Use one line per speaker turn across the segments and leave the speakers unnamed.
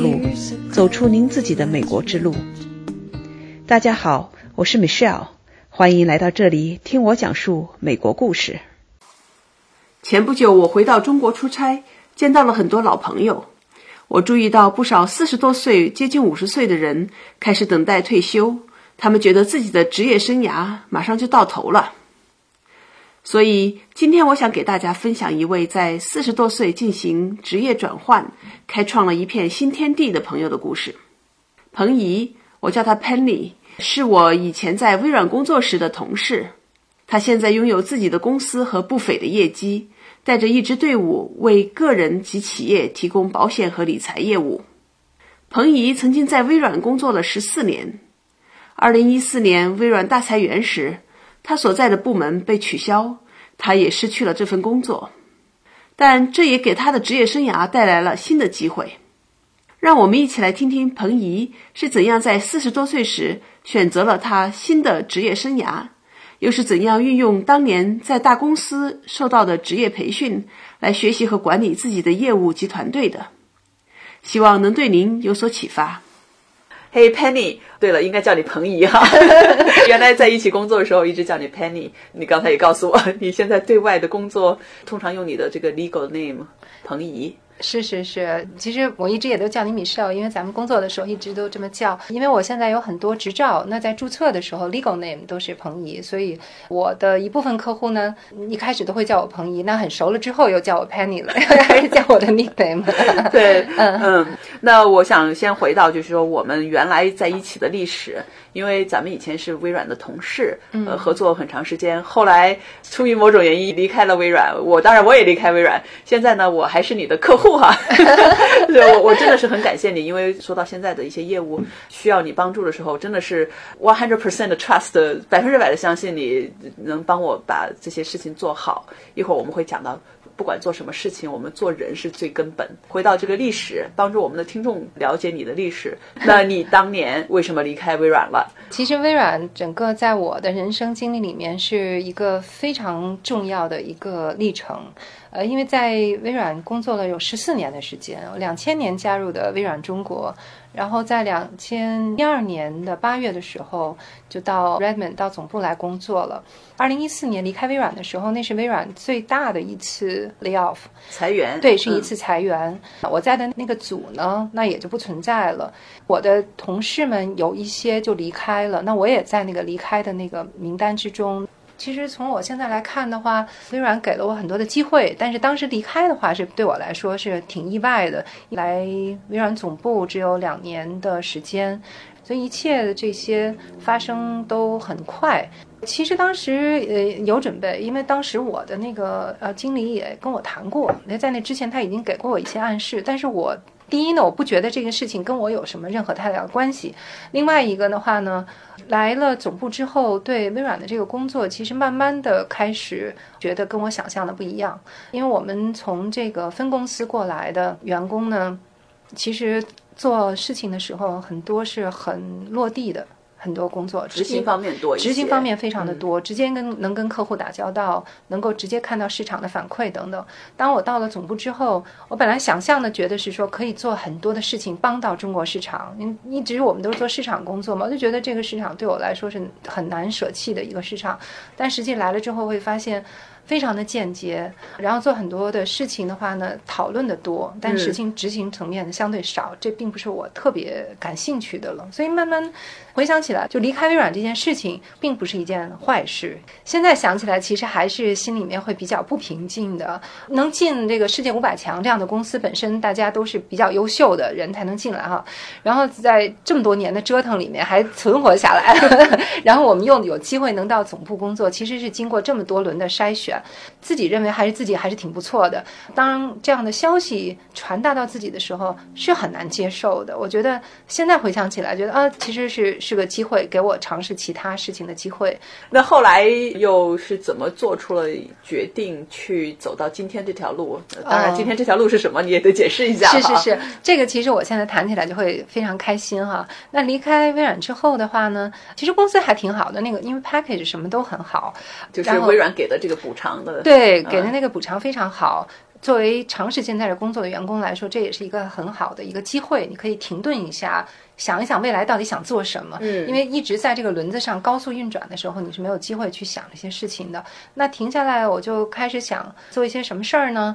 路，走出您自己的美国之路。大家好，我是 Michelle，欢迎来到这里听我讲述美国故事。前不久，我回到中国出差，见到了很多老朋友。我注意到不少四十多岁、接近五十岁的人开始等待退休，他们觉得自己的职业生涯马上就到头了。所以，今天我想给大家分享一位在四十多岁进行职业转换、开创了一片新天地的朋友的故事。彭怡，我叫他 Penny，是我以前在微软工作时的同事。他现在拥有自己的公司和不菲的业绩，带着一支队伍为个人及企业提供保险和理财业务。彭怡曾经在微软工作了十四年。二零一四年微软大裁员时。他所在的部门被取消，他也失去了这份工作，但这也给他的职业生涯带来了新的机会。让我们一起来听听彭怡是怎样在四十多岁时选择了他新的职业生涯，又是怎样运用当年在大公司受到的职业培训来学习和管理自己的业务及团队的。希望能对您有所启发。Hey Penny，对了，应该叫你彭姨哈。原来在一起工作的时候一直叫你 Penny。你刚才也告诉我，你现在对外的工作通常用你的这个 legal name 彭怡。
是是是，其实我一直也都叫你米少因为咱们工作的时候一直都这么叫。因为我现在有很多执照，那在注册的时候 legal name 都是彭怡，所以我的一部分客户呢，一开始都会叫我彭怡，那很熟了之后又叫我 Penny 了，还是叫我的 nickname。
对，嗯嗯。那我想先回到就是说我们原来在一起的历史。因为咱们以前是微软的同事，呃，合作很长时间。后来出于某种原因离开了微软，我当然我也离开微软。现在呢，我还是你的客户哈。对，我我真的是很感谢你，因为说到现在的一些业务需要你帮助的时候，真的是 one hundred percent trust，百分之百的相信你能帮我把这些事情做好。一会儿我们会讲到。不管做什么事情，我们做人是最根本。回到这个历史，帮助我们的听众了解你的历史。那你当年为什么离开微软了？
其实微软整个在我的人生经历里面是一个非常重要的一个历程。呃，因为在微软工作了有十四年的时间，两千年加入的微软中国。然后在两千一二年的八月的时候，就到 Redmond 到总部来工作了。二零一四年离开微软的时候，那是微软最大的一次 layoff
裁员，
对，是一次裁员。我在的那个组呢，那也就不存在了。我的同事们有一些就离开了，那我也在那个离开的那个名单之中。其实从我现在来看的话，微软给了我很多的机会，但是当时离开的话是对我来说是挺意外的。来微软总部只有两年的时间，所以一切的这些发生都很快。其实当时呃有准备，因为当时我的那个呃经理也跟我谈过，那在那之前他已经给过我一些暗示，但是我。第一呢，我不觉得这个事情跟我有什么任何太大的关系。另外一个的话呢，来了总部之后，对微软的这个工作，其实慢慢的开始觉得跟我想象的不一样。因为我们从这个分公司过来的员工呢，其实做事情的时候很多是很落地的。很多工作
执行方面多，
执行方面非常的多，直接跟能跟客户打交道，能够直接看到市场的反馈等等。当我到了总部之后，我本来想象的觉得是说可以做很多的事情，帮到中国市场。因一直我们都是做市场工作嘛，我就觉得这个市场对我来说是很难舍弃的一个市场。但实际来了之后会发现。非常的间接，然后做很多的事情的话呢，讨论的多，但实行执行层面的相对少，这并不是我特别感兴趣的了。所以慢慢回想起来，就离开微软这件事情，并不是一件坏事。现在想起来，其实还是心里面会比较不平静的。能进这个世界五百强这样的公司，本身大家都是比较优秀的人才能进来哈。然后在这么多年的折腾里面，还存活下来，然后我们又有机会能到总部工作，其实是经过这么多轮的筛选。自己认为还是自己还是挺不错的。当这样的消息传达到自己的时候，是很难接受的。我觉得现在回想起来，觉得啊，其实是是个机会，给我尝试其他事情的机会。
那后来又是怎么做出了决定去走到今天这条路？当然，今天这条路是什么，你也得解释一下。
是是是，这个其实我现在谈起来就会非常开心哈。那离开微软之后的话呢，其实公司还挺好的，那个因为 package 什么都很好，
就是微软给的这个补偿。
对，给的那个补偿非常好。作为长时间在这工作的员工来说，这也是一个很好的一个机会，你可以停顿一下，想一想未来到底想做什么。
嗯
因为一直在这个轮子上高速运转的时候，你是没有机会去想这些事情的。那停下来，我就开始想做一些什么事儿呢？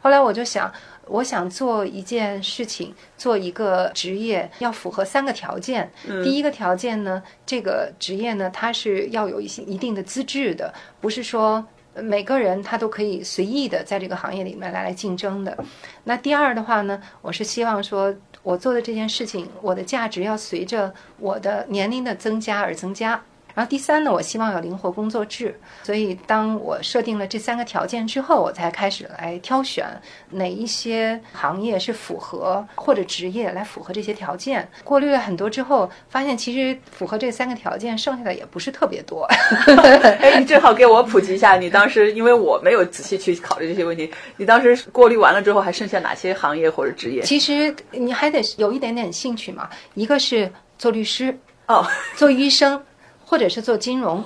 后来我就想，我想做一件事情，做一个职业，要符合三个条件。第一个条件呢，这个职业呢，它是要有一些一定的资质的，不是说呃每个人他都可以随意的在这个行业里面来来竞争的。那第二的话呢，我是希望说我做的这件事情，我的价值要随着我的年龄的增加而增加。然后第三呢，我希望有灵活工作制，所以当我设定了这三个条件之后，我才开始来挑选哪一些行业是符合或者职业来符合这些条件。过滤了很多之后，发现其实符合这三个条件，剩下的也不是特别多。
哎，你正好给我普及一下，你当时因为我没有仔细去考虑这些问题，你当时过滤完了之后，还剩下哪些行业或者职业？
其实你还得有一点点兴趣嘛，一个是做律师，
哦，
做医生，或者是做金融，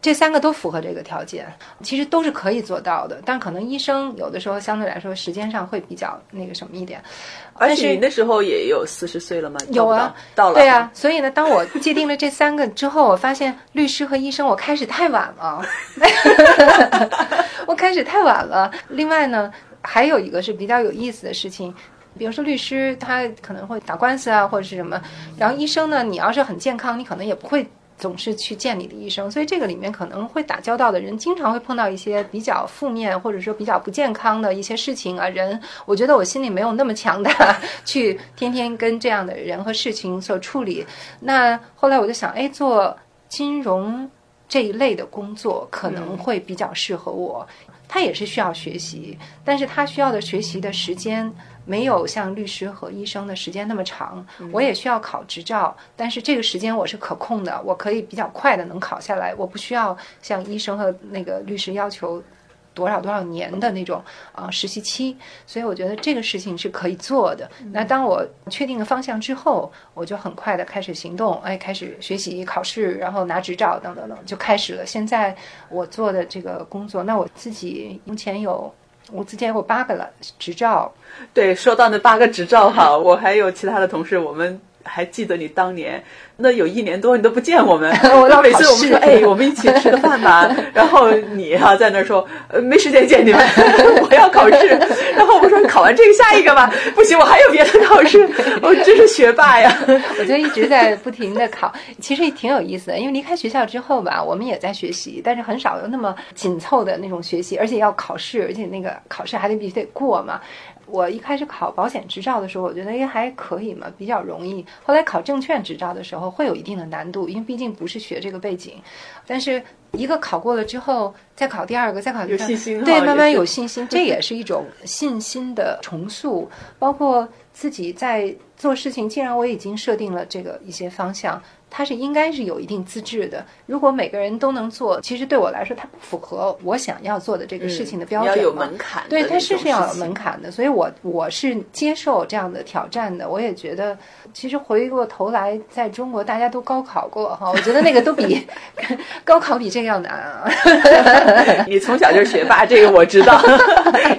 这三个都符合这个条件，其实都是可以做到的。但可能医生有的时候相对来说时间上会比较那个什么一点。
而且你那时候也有四十岁了吗？
有啊，
到了。
对啊，所以呢，当我界定了这三个之后，我发现律师和医生我开始太晚了，我开始太晚了。另外呢，还有一个是比较有意思的事情。比如说律师，他可能会打官司啊，或者是什么。然后医生呢，你要是很健康，你可能也不会总是去见你的医生。所以这个里面可能会打交道的人，经常会碰到一些比较负面或者说比较不健康的一些事情啊。人，我觉得我心里没有那么强大，去天天跟这样的人和事情所处理。那后来我就想，哎，做金融这一类的工作可能会比较适合我。他也是需要学习，但是他需要的学习的时间没有像律师和医生的时间那么长。我也需要考执照，但是这个时间我是可控的，我可以比较快的能考下来，我不需要像医生和那个律师要求。多少多少年的那种啊、呃、实习期，所以我觉得这个事情是可以做的。那当我确定了方向之后，我就很快的开始行动，哎，开始学习、考试，然后拿执照等等等，就开始了。现在我做的这个工作，那我自己目前有。我之前有八个了执照，
对，说到那八个执照哈，我还有其他的同事，我们还记得你当年那有一年多你都不见我们，
我
每次我们说哎，我们一起吃个饭吧，然后你哈、啊、在那说呃没时间见你们，我要考试，然后我们说考完这个下一个吧，不行，我还有别的考试，我真是学霸呀，
我就一直在不停的考，其实也挺有意思的，因为离开学校之后吧，我们也在学习，但是很少有那么紧凑的那种学习，而且要考试，而且那个考试还得必须得过嘛。我一开始考保险执照的时候，我觉得也还可以嘛，比较容易。后来考证券执照的时候，会有一定的难度，因为毕竟不是学这个背景。但是一个考过了之后，再考第二个，再考第
三个，有信心，
对，慢慢有信心，这也是一种信心的重塑。包括自己在做事情，既然我已经设定了这个一些方向。它是应该是有一定资质的。如果每个人都能做，其实对我来说，它不符合我想要做的这个事情的标准、
嗯。要有门槛，
对，它是是要有门槛的。所以我我是接受这样的挑战的。我也觉得，其实回过头来，在中国大家都高考过哈，我觉得那个都比 高考比这个要难啊。
你从小就是学霸，这个我知道，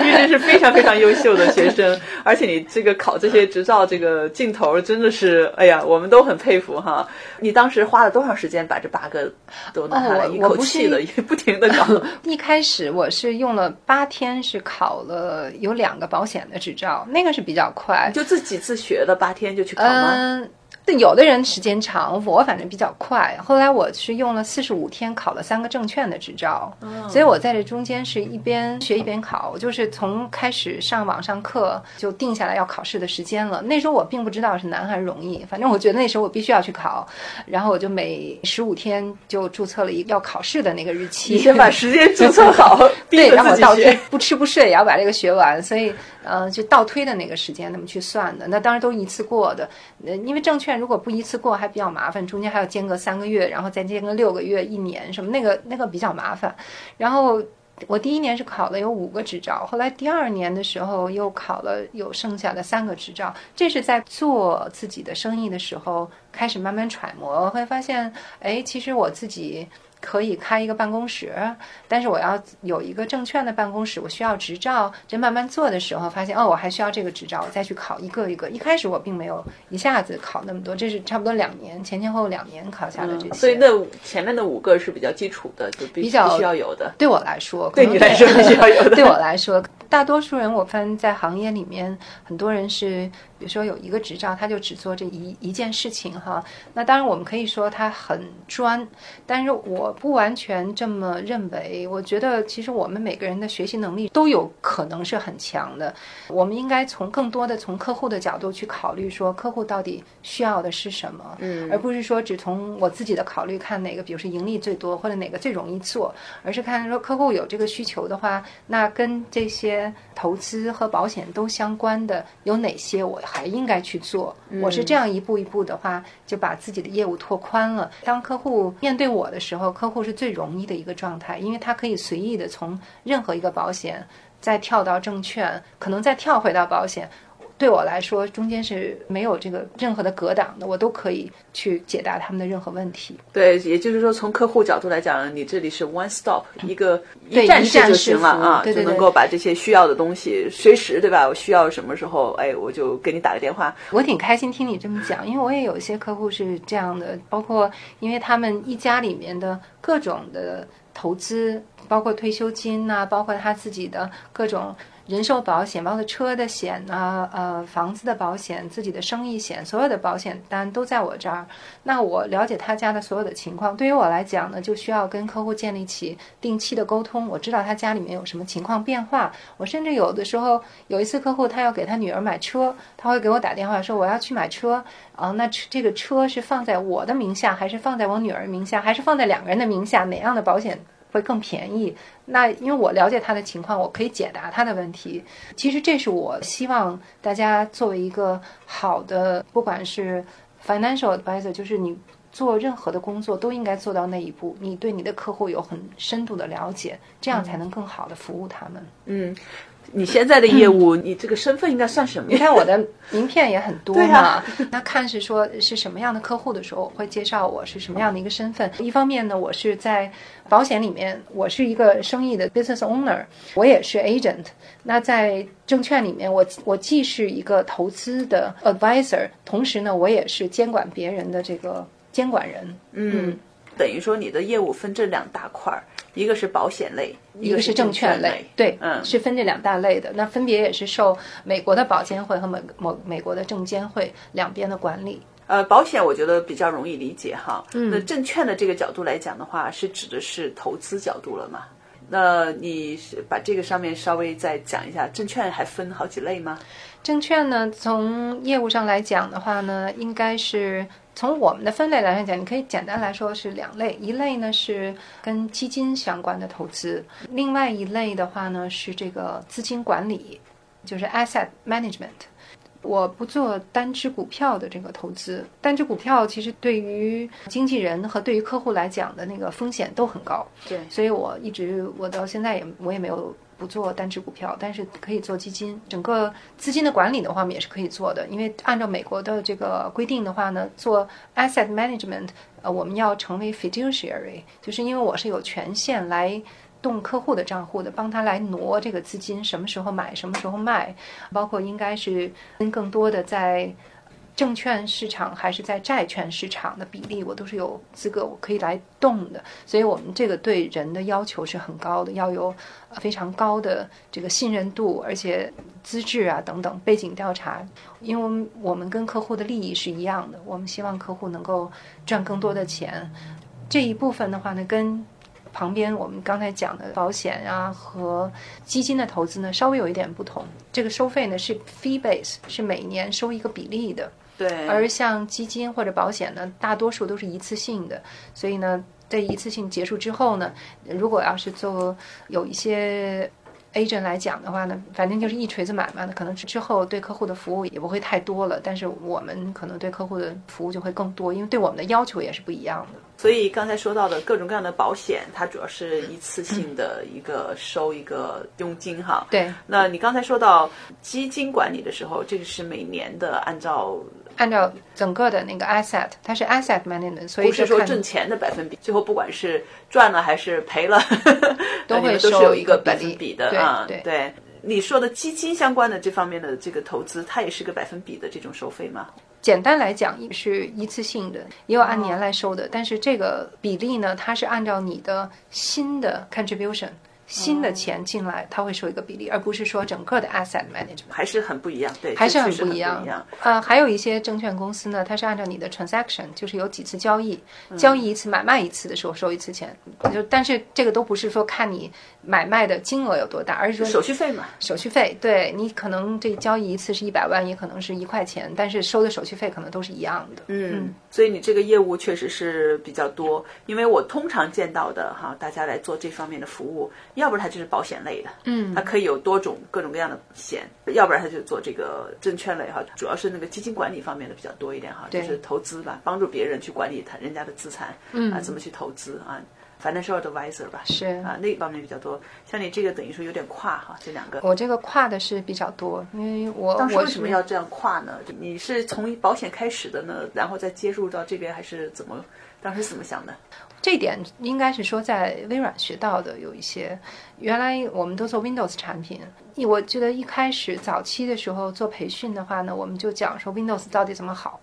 因为这是非常非常优秀的学生。而且你这个考这些执照，这个镜头真的是，哎呀，我们都很佩服哈。你当时花了多长时间把这八个都拿下来？
哦、
一口气的，不停的搞。
一开始我是用了八天，是考了有两个保险的执照，那个是比较快。
就自己自学的，八天就去考吗？
嗯。有的人时间长，我反正比较快。后来我是用了四十五天考了三个证券的执照，
哦、
所以我在这中间是一边学一边考，我就是从开始上网上课就定下来要考试的时间了。那时候我并不知道是难还是容易，反正我觉得那时候我必须要去考，然后我就每十五天就注册了一个要考试的那个日期。
你先把时间注册好，
对，然后我倒推不吃不睡也要把这个学完，所以呃就倒推的那个时间那么去算的。那当然都一次过的，呃，因为证券。如果不一次过还比较麻烦，中间还要间隔三个月，然后再间隔六个月、一年什么，那个那个比较麻烦。然后我第一年是考了有五个执照，后来第二年的时候又考了有剩下的三个执照。这是在做自己的生意的时候开始慢慢揣摩，会发现，哎，其实我自己可以开一个办公室，但是我要有一个证券的办公室，我需要执照。这慢慢做的时候，发现哦，我还需要这个执照，我再去考一个一个。一开始我并没有一下子考那么多，这是差不多两年前前后两年考下的这些。
所以那前面的五个是比较基础的，就
比较
需要有的。
对我来说，
对你来说需要有的。
对我来说，大多数人我发现在行业里面，很多人是。比如说有一个执照，他就只做这一一件事情哈。那当然我们可以说他很专，但是我不完全这么认为。我觉得其实我们每个人的学习能力都有可能是很强的。我们应该从更多的从客户的角度去考虑，说客户到底需要的是什么，
嗯，
而不是说只从我自己的考虑看哪个，比如说盈利最多或者哪个最容易做，而是看说客户有这个需求的话，那跟这些投资和保险都相关的有哪些我。还应该去做，我是这样一步一步的话，就把自己的业务拓宽了。当客户面对我的时候，客户是最容易的一个状态，因为他可以随意的从任何一个保险再跳到证券，可能再跳回到保险。对我来说，中间是没有这个任何的隔挡的，我都可以去解答他们的任何问题。
对，也就是说，从客户角度来讲，你这里是 one stop 一个
一
站式就行了啊，
就
能够把这些需要的东西随时对吧？我需要什么时候，哎，我就给你打个电话。
我挺开心听你这么讲，因为我也有一些客户是这样的，包括因为他们一家里面的各种的投资，包括退休金呐，包括他自己的各种。人寿保险，包括车的险啊，呃，房子的保险，自己的生意险，所有的保险单都在我这儿。那我了解他家的所有的情况，对于我来讲呢，就需要跟客户建立起定期的沟通。我知道他家里面有什么情况变化。我甚至有的时候，有一次客户他要给他女儿买车，他会给我打电话说我要去买车啊，那这个车是放在我的名下，还是放在我女儿名下，还是放在两个人的名下？哪样的保险？会更便宜。那因为我了解他的情况，我可以解答他的问题。其实这是我希望大家作为一个好的，不管是 financial advisor，就是你做任何的工作都应该做到那一步。你对你的客户有很深度的了解，这样才能更好的服务他们。
嗯。你现在的业务，你这个身份应该算什么？
你看我的名片也很多嘛。那看是说是什么样的客户的时候，我会介绍我是什么样的一个身份。一方面呢，我是在保险里面，我是一个生意的 business owner，我也是 agent。那在证券里面，我我既是一个投资的 advisor，同时呢，我也是监管别人的这个监管人。
嗯，等于说你的业务分这两大块儿。一个是保险类，
一个是证
券
类，对，嗯，是分这两大类的。那分别也是受美国的保监会和美某美国的证监会两边的管理。
呃，保险我觉得比较容易理解哈。嗯，那证券的这个角度来讲的话，是指的是投资角度了嘛？那你是把这个上面稍微再讲一下，证券还分好几类吗？
证券呢，从业务上来讲的话呢，应该是。从我们的分类来讲，你可以简单来说是两类，一类呢是跟基金相关的投资，另外一类的话呢是这个资金管理，就是 asset management。我不做单只股票的这个投资，单只股票其实对于经纪人和对于客户来讲的那个风险都很高。
对，
所以我一直我到现在也我也没有。不做单只股票，但是可以做基金。整个资金的管理的话，我们也是可以做的。因为按照美国的这个规定的话呢，做 asset management，呃，我们要成为 fiduciary，就是因为我是有权限来动客户的账户的，帮他来挪这个资金，什么时候买，什么时候卖，包括应该是跟更多的在。证券市场还是在债券市场的比例，我都是有资格，我可以来动的。所以，我们这个对人的要求是很高的，要有非常高的这个信任度，而且资质啊等等背景调查。因为我们跟客户的利益是一样的，我们希望客户能够赚更多的钱。这一部分的话呢，跟旁边我们刚才讲的保险啊和基金的投资呢，稍微有一点不同。这个收费呢是 fee base，是每年收一个比例的。
对，
而像基金或者保险呢，大多数都是一次性的，所以呢，在一次性结束之后呢，如果要是做有一些 agent 来讲的话呢，反正就是一锤子买卖的，可能之后对客户的服务也不会太多了，但是我们可能对客户的服务就会更多，因为对我们的要求也是不一样的。
所以刚才说到的各种各样的保险，它主要是一次性的一个收一个佣金哈。
对。
那你刚才说到基金管理的时候，这个是每年的按照。
按照整个的那个 asset，它是 asset management，所以
不是说挣钱的百分比，最后不管是赚了还是赔了，
都 会
都是
收
有一个百分比的
对
啊。
对
你说的基金相关的这方面的这个投资，它也是个百分比的这种收费吗？
简单来讲是一次性的，也有按年来收的，但是这个比例呢，它是按照你的新的 contribution。新的钱进来，它会收一个比例，而不是说整个的 asset management。
还是很不一样，对，
还是很不一。样。呃，还有一些证券公司呢，它是按照你的 transaction，就是有几次交易，交易一次买卖一次的时候收一次钱。就但是这个都不是说看你买卖的金额有多大，而是说
手续费嘛，
手续费。对你可能这交易一次是一百万，也可能是一块钱，但是收的手续费可能都是一样的。
嗯，所以你这个业务确实是比较多，因为我通常见到的哈，大家来做这方面的服务，要不然它就是保险类的，
嗯
它可以有多种各种各样的险，要不然它就做这个证券类哈，主要是那个基金管理方面的比较多一点哈，就是投资吧，帮助别人去管理他人家的资产，
嗯
啊，怎么去投资啊。Financial advisor 吧，
是
啊，那方面比较多。像你这个等于说有点跨哈，这两个。
我这个跨的是比较多，因为我我
当时为什么要这样跨呢？你是从保险开始的呢，然后再接入到这边，还是怎么？当时怎么想的？
这一点应该是说在微软学到的有一些，原来我们都做 Windows 产品，我记得一开始早期的时候做培训的话呢，我们就讲说 Windows 到底怎么好，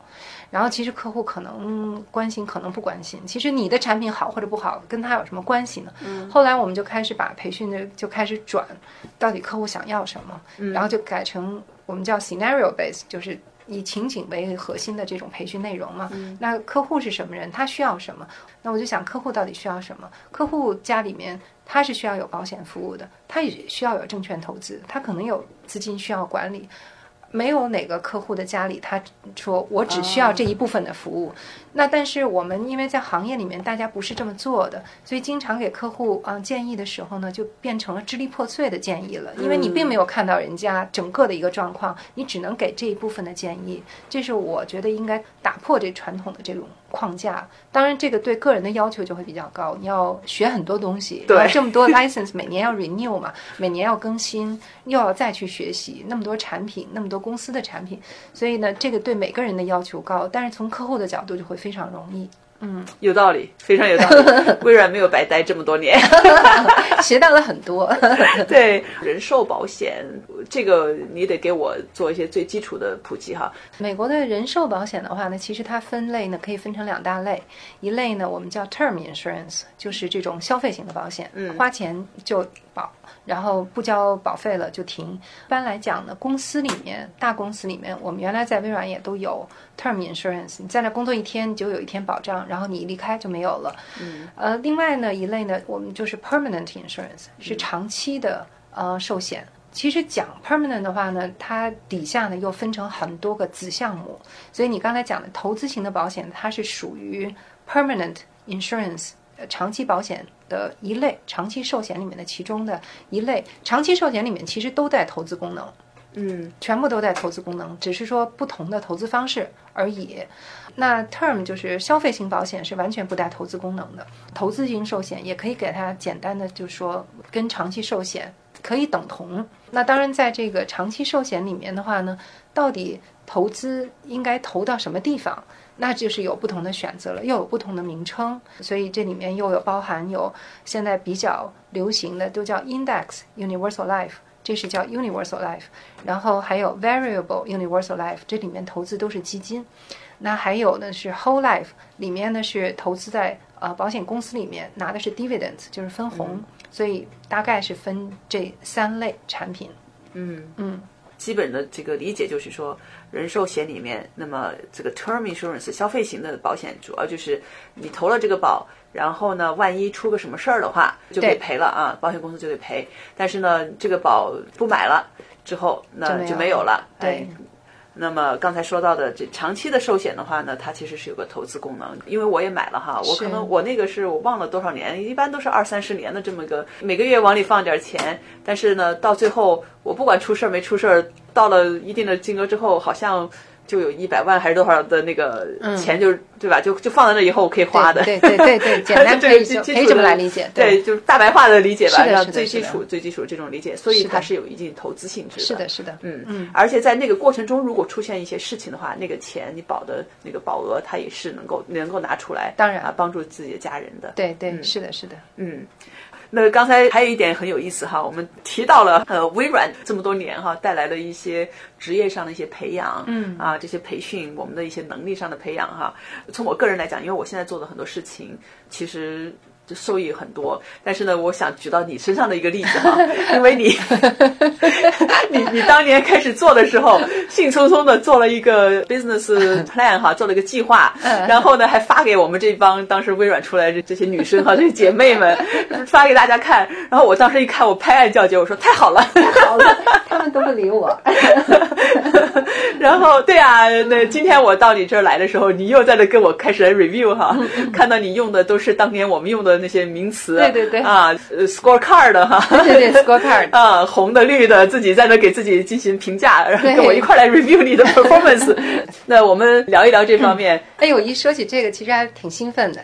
然后其实客户可能关心，可能不关心。其实你的产品好或者不好，跟他有什么关系呢？后来我们就开始把培训的就开始转，到底客户想要什么，然后就改成我们叫 scenario base，就是。以情景为核心的这种培训内容嘛，那客户是什么人？他需要什么？那我就想客户到底需要什么？客户家里面他是需要有保险服务的，他也需要有证券投资，他可能有资金需要管理。没有哪个客户的家里，他说我只需要这一部分的服务。那但是我们因为在行业里面大家不是这么做的，所以经常给客户啊、建议的时候呢，就变成了支离破碎的建议了。因为你并没有看到人家整个的一个状况，你只能给这一部分的建议。这是我觉得应该打破这传统的这种框架。当然，这个对个人的要求就会比较高，你要学很多东西，
对，
这么多 license 每年要 renew 嘛，每年要更新，又要再去学习那么多产品，那么多公司的产品，所以呢，这个对每个人的要求高，但是从客户的角度就会非常容易。嗯，
有道理，非常有道理。微软没有白待这么多年，
学到了很多。
对，人寿保险这个你得给我做一些最基础的普及哈。
美国的人寿保险的话呢，其实它分类呢可以分成两大类，一类呢我们叫 term insurance，就是这种消费型的保险，
嗯，
花钱就保。然后不交保费了就停。一般来讲呢，公司里面大公司里面，我们原来在微软也都有 term insurance，你在那工作一天，你就有一天保障，然后你一离开就没有了。
嗯，
呃，另外呢一类呢，我们就是 permanent insurance，是长期的呃寿险。其实讲 permanent 的话呢，它底下呢又分成很多个子项目，所以你刚才讲的投资型的保险，它是属于 permanent insurance。长期保险的一类，长期寿险里面的其中的一类，长期寿险里面其实都带投资功能，
嗯，
全部都带投资功能，只是说不同的投资方式而已。那 term 就是消费型保险是完全不带投资功能的，投资型寿险也可以给它简单的就说跟长期寿险可以等同。那当然，在这个长期寿险里面的话呢，到底投资应该投到什么地方？那就是有不同的选择了，又有不同的名称，所以这里面又有包含有现在比较流行的都叫 Index Universal Life，这是叫 Universal Life，然后还有 Variable Universal Life，这里面投资都是基金。那还有呢是 Whole Life，里面呢是投资在呃保险公司里面拿的是 Dividends，就是分红，
嗯、
所以大概是分这三类产品。
嗯
嗯。
基本的这个理解就是说，人寿险里面，那么这个 term insurance 消费型的保险，主要就是你投了这个保，然后呢，万一出个什么事儿的话，就得赔了啊，保险公司就得赔。但是呢，这个保不买了之后，那就没有了。
对。
哎那么刚才说到的这长期的寿险的话呢，它其实是有个投资功能，因为我也买了哈，我可能我那个是我忘了多少年，一般都是二三十年的这么个，每个月往里放点钱，但是呢，到最后我不管出事儿没出事儿，到了一定的金额之后，好像就有一百万还是多少的那个钱，就是对吧？就就放在那以后我可以花的。
对对对对，简单 可以可以这么来理解。
对，就是大白话的理解吧，
让
最基础最基础这种理解，所以它是有一定投资性质的。
是的，是的，
嗯嗯。而且在那个过程中，如果出现一些事情的话，那个钱你保的那个保额，它也是能够能够拿出来，
当然
啊，帮助自己的家人的。
对对，是的，是的，
嗯。那刚才还有一点很有意思哈，我们提到了呃微软这么多年哈带来的一些职业上的一些培养，
嗯
啊这些培训，我们的一些能力上的培养哈。从我个人来讲，因为我现在做的很多事情，其实。就受益很多，但是呢，我想举到你身上的一个例子哈，因为你，你你当年开始做的时候，兴冲冲的做了一个 business plan 哈，做了一个计划，然后呢，还发给我们这帮当时微软出来的这些女生哈，这些姐妹们 发给大家看，然后我当时一看，我拍案叫绝，我说太好了，太
好了，他们都不理我。
然后对啊，那今天我到你这儿来的时候，你又在这跟我开始来 review 哈，看到你用的都是当年我们用的。那些名词，
对对对
啊，scorecard 哈，
对对 scorecard
啊，红的绿的，自己在那给自己进行评价，然后跟我一块来 review 你的 performance。那我们聊一聊这方面。
哎呦，一说起这个，其实还挺兴奋的。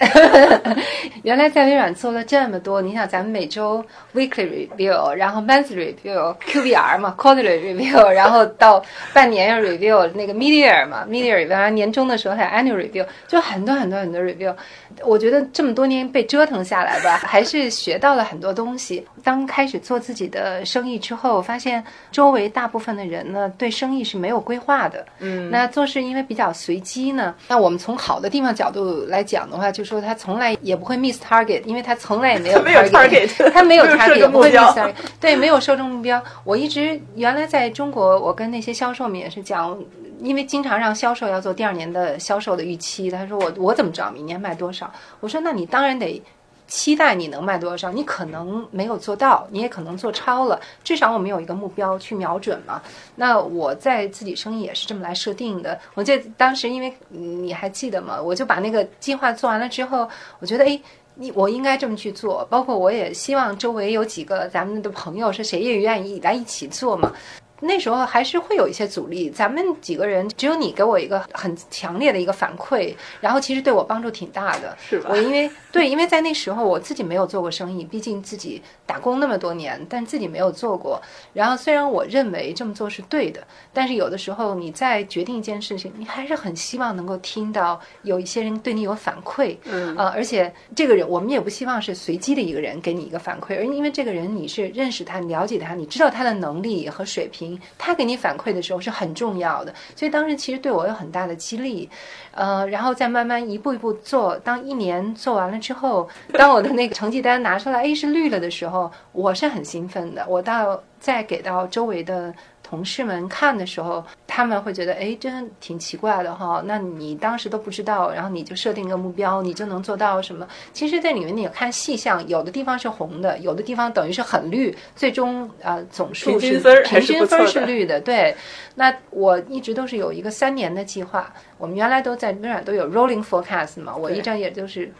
原来在微软做了这么多，你想咱们每周 weekly review，然后 monthly review，QBR 嘛，quarterly review，然后到半年要 review 那个 media 嘛，media，然后年终的时候还有 annual review，就很多很多很多 review。我觉得这么多年被折腾下来吧，还是学到了很多东西。当开始做自己的生意之后，发现周围大部分的人呢，对生意是没有规划的。
嗯，
那做事因为比较随机呢，那我们从好的地方角度来讲的话，就说他从来也不会 miss target，因为他从来也没有
target，
他没有 target，不会
miss
target，对，没有受众目标。我一直原来在中国，我跟那些销售们也是讲。因为经常让销售要做第二年的销售的预期，他说我我怎么知道明年卖多少？我说那你当然得期待你能卖多少，你可能没有做到，你也可能做超了，至少我们有一个目标去瞄准嘛。那我在自己生意也是这么来设定的。我记得当时因为你还记得吗？我就把那个计划做完了之后，我觉得哎，你我应该这么去做。包括我也希望周围有几个咱们的朋友，是谁也愿意来一起做嘛。那时候还是会有一些阻力，咱们几个人只有你给我一个很强烈的一个反馈，然后其实对我帮助挺大的。
是吧？
我 因为对，因为在那时候我自己没有做过生意，毕竟自己打工那么多年，但自己没有做过。然后虽然我认为这么做是对的，但是有的时候你在决定一件事情，你还是很希望能够听到有一些人对你有反馈。
嗯。
呃，而且这个人我们也不希望是随机的一个人给你一个反馈，而因为这个人你是认识他、你了解他、你知道他的能力和水平。他给你反馈的时候是很重要的，所以当时其实对我有很大的激励，呃，然后再慢慢一步一步做。当一年做完了之后，当我的那个成绩单拿出来，哎，是绿了的时候，我是很兴奋的。我到再给到周围的。同事们看的时候，他们会觉得，哎，真挺奇怪的哈。那你当时都不知道，然后你就设定一个目标，你就能做到什么？其实，在里面你看细项，有的地方是红的，有的地方等于是很绿，最终呃总数是平均分是绿的。对，那我一直都是有一个三年的计划。我们原来都在微软都有 rolling forecast 嘛，我一直也就是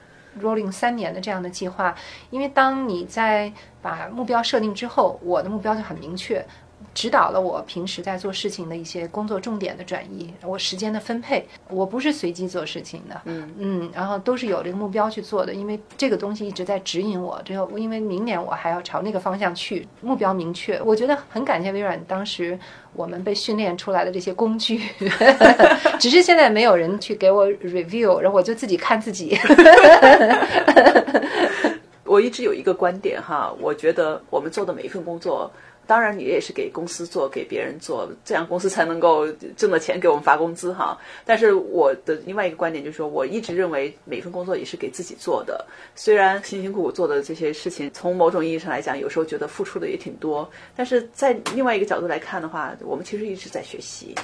rolling 三年的这样的计划。因为当你在把目标设定之后，我的目标就很明确。指导了我平时在做事情的一些工作重点的转移，我时间的分配，我不是随机做事情的，
嗯
嗯，然后都是有这个目标去做的，因为这个东西一直在指引我。这个，因为明年我还要朝那个方向去，目标明确。我觉得很感谢微软当时我们被训练出来的这些工具，只是现在没有人去给我 review，然后我就自己看自己。
我一直有一个观点哈，我觉得我们做的每一份工作。当然，你也是给公司做，给别人做，这样公司才能够挣的钱给我们发工资哈。但是我的另外一个观点就是说，我一直认为每份工作也是给自己做的。虽然辛辛苦苦做的这些事情，从某种意义上来讲，有时候觉得付出的也挺多，但是在另外一个角度来看的话，我们其实一直在学习。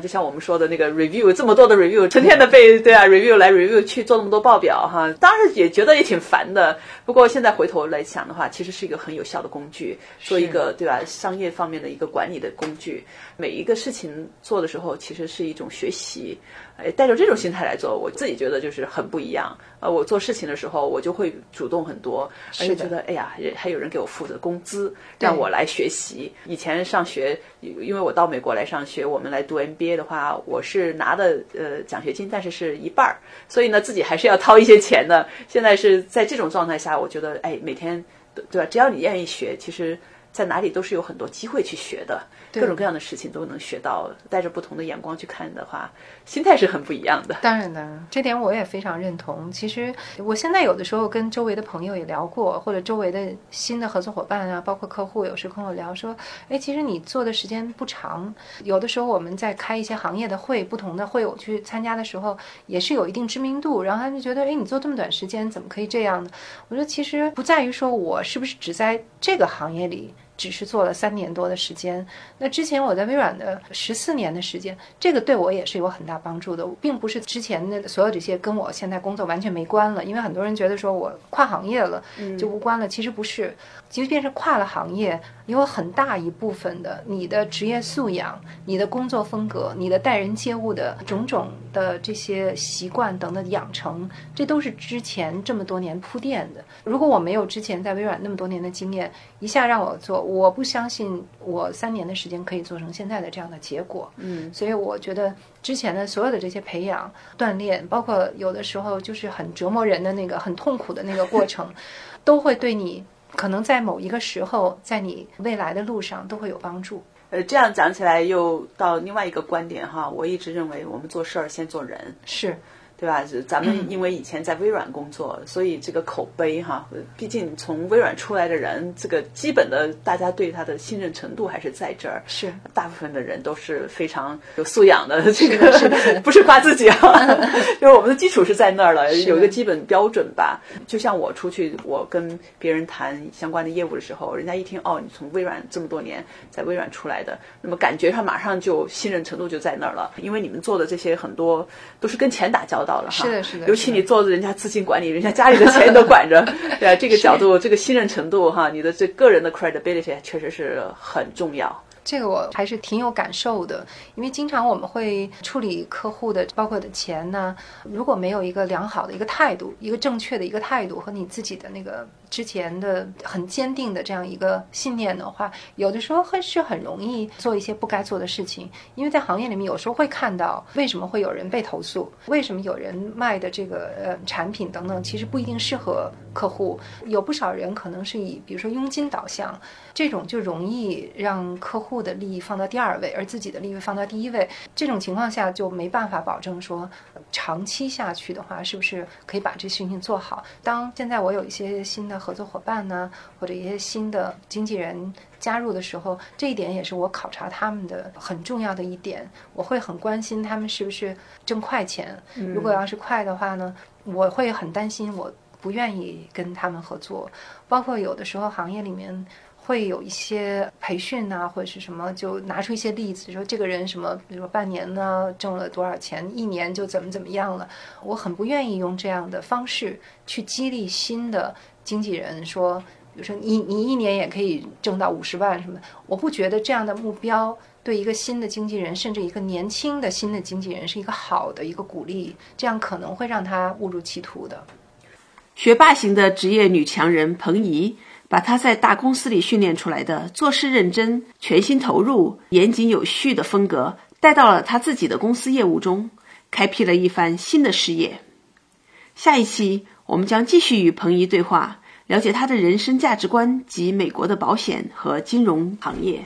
就像我们说的那个 review，这么多的 review，成天的被对啊 review 来 review 去做那么多报表哈，当然也觉得也挺烦的。不过现在回头来想的话，其实是一个很有效的工具，做一个对吧商业方面的一个管理的工具。每一个事情做的时候，其实是一种学习。哎，带着这种心态来做，我自己觉得就是很不一样。呃，我做事情的时候，我就会主动很多，而且觉得哎呀，还有人给我付的工资，让我来学习。以前上学，因为我到美国来上学，我们来读 MBA 的话，我是拿的呃奖学金，但是是一半儿，所以呢自己还是要掏一些钱的。现在是在这种状态下，我觉得哎，每天对吧？只要你愿意学，其实在哪里都是有很多机会去学的。各种各样的事情都能学到，带着不同的眼光去看的话，心态是很不一样的。
当然的，这点我也非常认同。其实我现在有的时候跟周围的朋友也聊过，或者周围的新的合作伙伴啊，包括客户，有时跟我聊说，哎，其实你做的时间不长，有的时候我们在开一些行业的会，不同的会我去参加的时候，也是有一定知名度，然后他就觉得，哎，你做这么短时间，怎么可以这样呢？我说，其实不在于说我是不是只在这个行业里。只是做了三年多的时间，那之前我在微软的十四年的时间，这个对我也是有很大帮助的，并不是之前的所有这些跟我现在工作完全没关了，因为很多人觉得说我跨行业了就无关了，其实不是，即便是跨了行业。有很大一部分的你的职业素养、你的工作风格、你的待人接物的种种的这些习惯等等养成，这都是之前这么多年铺垫的。如果我没有之前在微软那么多年的经验，一下让我做，我不相信我三年的时间可以做成现在的这样的结果。
嗯，
所以我觉得之前的所有的这些培养、锻炼，包括有的时候就是很折磨人的那个、很痛苦的那个过程，都会对你。可能在某一个时候，在你未来的路上都会有帮助。
呃，这样讲起来又到另外一个观点哈，我一直认为我们做事儿先做人。
是。
对吧？咱们因为以前在微软工作，所以这个口碑哈，毕竟从微软出来的人，这个基本的大家对他的信任程度还是在这儿。
是，
大部分的人都是非常有素养的。这个 不是夸自己啊，就是我们的基础是在那儿了，有一个基本标准吧。就像我出去，我跟别人谈相关的业务的时候，人家一听哦，你从微软这么多年在微软出来的，那么感觉上马上就信任程度就在那儿了，因为你们做的这些很多都是跟钱打交道。
是的，是的。
尤其你做人家资金管理，人家家里的钱都管着，对吧？这个角度，这个信任程度，哈，你的这个人的 credibility 确实是很重要。
这个我还是挺有感受的，因为经常我们会处理客户的，包括的钱呢，如果没有一个良好的一个态度，一个正确的一个态度和你自己的那个。之前的很坚定的这样一个信念的话，有的时候会是很容易做一些不该做的事情，因为在行业里面有时候会看到为什么会有人被投诉，为什么有人卖的这个呃产品等等，其实不一定适合客户，有不少人可能是以比如说佣金导向，这种就容易让客户的利益放到第二位，而自己的利益放到第一位，这种情况下就没办法保证说长期下去的话，是不是可以把这事情做好？当现在我有一些新的。合作伙伴呢，或者一些新的经纪人加入的时候，这一点也是我考察他们的很重要的一点。我会很关心他们是不是挣快钱。如果要是快的话呢，我会很担心，我不愿意跟他们合作。包括有的时候行业里面。会有一些培训呐，或者是什么，就拿出一些例子，说这个人什么，比如说半年呢挣了多少钱，一年就怎么怎么样了。我很不愿意用这样的方式去激励新的经纪人，说，比如说你你一年也可以挣到五十万什么。我不觉得这样的目标对一个新的经纪人，甚至一个年轻的新的经纪人是一个好的一个鼓励，这样可能会让他误入歧途的。
学霸型的职业女强人彭怡。把她在大公司里训练出来的做事认真、全心投入、严谨有序的风格带到了她自己的公司业务中，开辟了一番新的事业。下一期我们将继续与彭怡对话，了解他的人生价值观及美国的保险和金融行业。